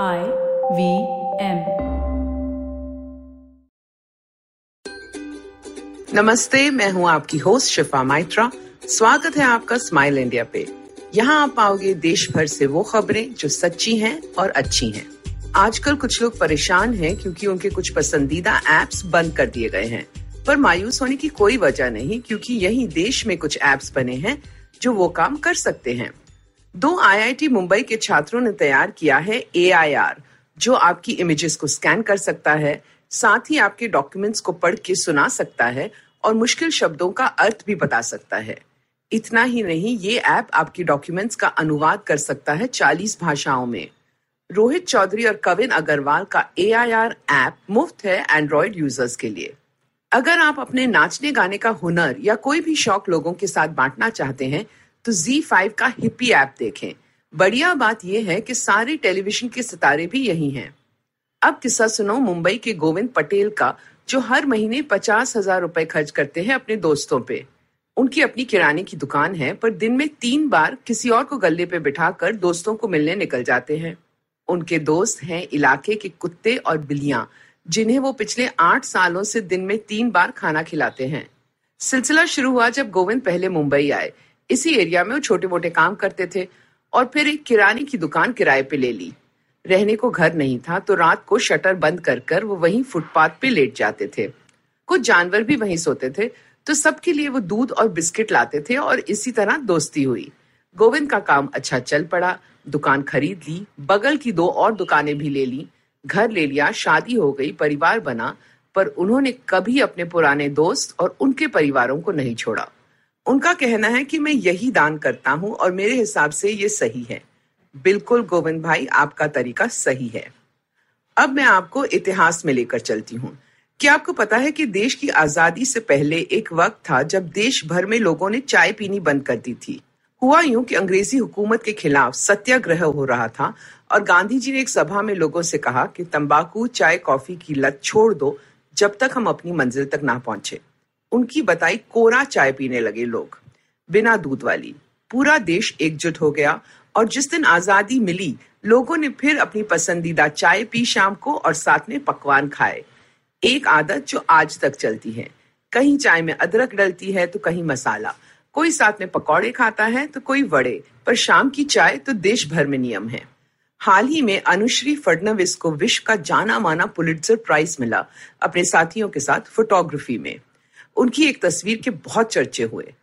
I V M नमस्ते, मैं हूँ आपकी होस्ट शिफा माइत्रा। स्वागत है आपका स्माइल इंडिया पे। यहाँ आप पाओगे देश भर से वो खबरें जो सच्ची हैं और अच्छी हैं। आजकल कुछ लोग परेशान हैं क्योंकि उनके कुछ पसंदीदा एप्स बंद कर दिए गए हैं। पर मायूस होने की कोई वजह नहीं, क्योंकि यही देश में कुछ एप्स बने हैं जो वो काम कर सकते हैं। दो आईआईटी मुंबई के छात्रों ने तैयार किया है एआईआर जो आपकी इमेजेस को स्कैन कर सकता है, साथ ही आपके डॉक्यूमेंट्स को पढ़ के सुना सकता है और मुश्किल शब्दों का अर्थ भी बता सकता है। इतना ही नहीं, ये ऐप आपकी डॉक्यूमेंट्स का अनुवाद कर सकता है 40 भाषाओं में। रोहित चौधरी और कविन अग्रवाल का एआईआर ऐप मुफ़्त है एंड्रॉयड यूज़र्स के लिए। अगर आप अपने नाचने गाने का हुनर या कोई भी शौक लोगों के साथ बांटना चाहते हैं तो Z5 का हिप्पी ऐप देखें। बढ़िया बात यह है कि सारे टेलीविज़न के सितारे भी यही हैं। अब किस्सा सुनो मुंबई के गोविंद पटेल का, जो हर महीने पचास हज़ार रुपए खर्च करते हैं अपने दोस्तों पे। उनकी अपनी किराने की दुकान है, पर दिन में तीन बार किसी और को गले पे बिठाकर दोस्तों को मिलने निकल जाते हैं। उनके दोस्त हैं इलाके के कुत्ते और बिल्लियाँ, जिन्हें वो पिछले आठ सालों से दिन में तीन बार खाना खिलाते हैं। सिलसिला शुरू हुआ जब गोविंद पहले मुंबई आए। इसी एरिया में वो छोटे मोटे काम करते थे और फिर एक किराने की दुकान किराए पे ले ली। रहने को घर नहीं था तो रात को शटर बंद कर कर वो वहीं फुटपाथ पे लेट जाते थे। कुछ जानवर भी वहीं सोते थे तो सबके लिए वो दूध और बिस्किट लाते थे और इसी तरह दोस्ती हुई। गोविंद का काम अच्छा चल पड़ा, दुकान खरीद ली, बगल की दो और दुकानें भी ले ली। घर ले लिया, शादी हो गई, परिवार बना, पर उन्होंने कभी अपने पुराने दोस्त और उनके परिवारों को नहीं छोड़ा। उनका कहना है कि मैं यही दान करता हूँ और मेरे हिसाब से ये सही है। बिल्कुल, गोविंद भाई, आपका तरीका सही है। अब मैं आपको इतिहास में लेकर चलती हूँ। क्या आपको पता है कि देश की आज़ादी से पहले एक वक्त था जब देश भर में लोगों ने चाय पीनी बंद कर दी थी? हुआ यूँ कि अंग्रेज़ी हुकूमत के खिलाफ सत्याग्रह हो रहा था और गांधी जी ने एक सभा में लोगों से कहा कि तंबाकू, चाय, कॉफ़ी की लत छोड़ दो जब तक हम अपनी मंजिल तक ना पहुँचे। उनकी बताई कोरा चाय पीने लगे लोग। बिना दूध वाली। पूरा देश एकजुट हो गया और जिस दिन आज़ादी मिली, लोगों ने फिर अपनी पसंदीदा चाय पी शाम को और साथ में पकवान खाए। एक आदत जो आज तक चलती है। कहीं चाय में अदरक डलती है तो कहीं मसाला। कोई साथ में पकौड़े खाता है तो कोई वड़े, पर शाम की चाय तो देश भर में नियम है। हाल ही में अनुश्री फडनविस को विश्व का जाना माना पुलिट्जर प्राइज मिला अपने साथियों के साथ फोटोग्राफी में। उनकी एक तस्वीर के बहुत चर्चे हुए।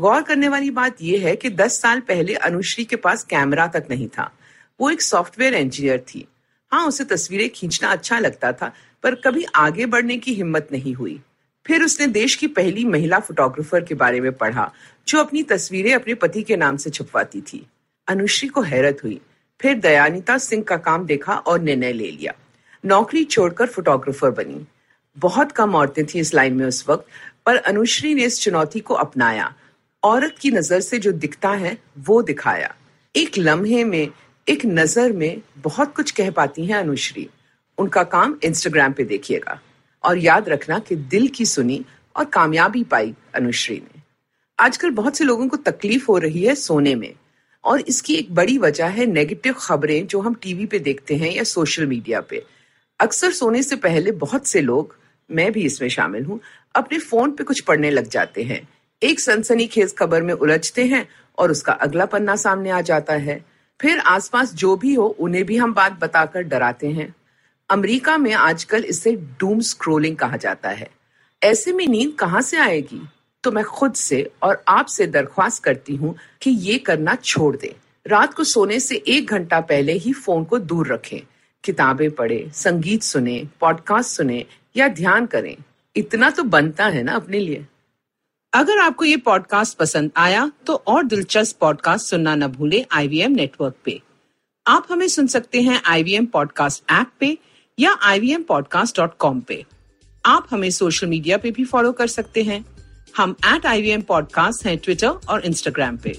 गौर करने वाली बात यह है कि 10 साल पहले अनुश्री के पास कैमरा तक नहीं था। वो एक सॉफ्टवेयर इंजीनियर थी। हाँ उसे तस्वीरें खींचना अच्छा लगता था, पर कभी आगे बढ़ने की हिम्मत नहीं हुई। फिर उसने देश की पहली महिला फोटोग्राफर के बारे में पढ़ा, जो अपनी तस्वीरें अपने पति के नाम से छुपवाती थी। अनुश्री को हैरत हुई। फिर दयानिता सिंह का काम देखा और निर्णय ले लिया। नौकरी छोड़कर फोटोग्राफर बनी। बहुत कम औरतें थी इस लाइन में उस वक्त। पर अनुश्री ने इस चुनौती को अपनाया। औरत की नज़र से जो दिखता है, वो दिखाया। एक लम्हे में, एक नज़र में बहुत कुछ कह पाती हैं अनुश्री। उनका काम इंस्टाग्राम पे देखिएगा। और याद रखना कि दिल की सुनी और कामयाबी पाई अनुश्री ने। आजकल बहुत से लोगों को तकलीफ़ हो रही है सोने में। और इसकी एक बड़ी वजह है नेगेटिव खबरें जो हम टीवी पे देखते हैं या सोशल मीडिया पे। अक्सर सोने से पहले बहुत से लोग मैं भी इसमें शामिल हूँ, अपने फ़ोन पे कुछ पढ़ने लग जाते हैं। एक सनसनी खेज खबर में उलझते हैं और उसका अगला पन्ना सामने आ जाता है। फिर आसपास जो भी हो, उन्हें भी हम बात बताकर डराते हैं। अमेरिका में आजकल इसे डूम स्क्रोलिंग कहा जाता है। ऐसे में नींद कहाँ से आएगी? तो मैं खुद से और आपसे दरख्वास्त करती हूँ कि ये करना छोड़ दें। रात को सोने से एक घंटा पहले ही फ़ोन को दूर रखें। किताबें पढ़े, संगीत सुने पॉडकास्ट सुने या ध्यान करें, इतना तो बनता है ना अपने लिए। अगर आपको ये पॉडकास्ट पसंद आया तो और दिलचस्प पॉडकास्ट सुनना न भूले आईवीएम नेटवर्क पे। आप हमें सुन सकते हैं आई आईवीएम पॉडकास्ट ऐप पे या आई वी पे। आप हमें सोशल मीडिया पे भी फॉलो कर सकते हैं। हम एट आई वी पॉडकास्ट हैं ट्विटर और इंस्टाग्राम पे।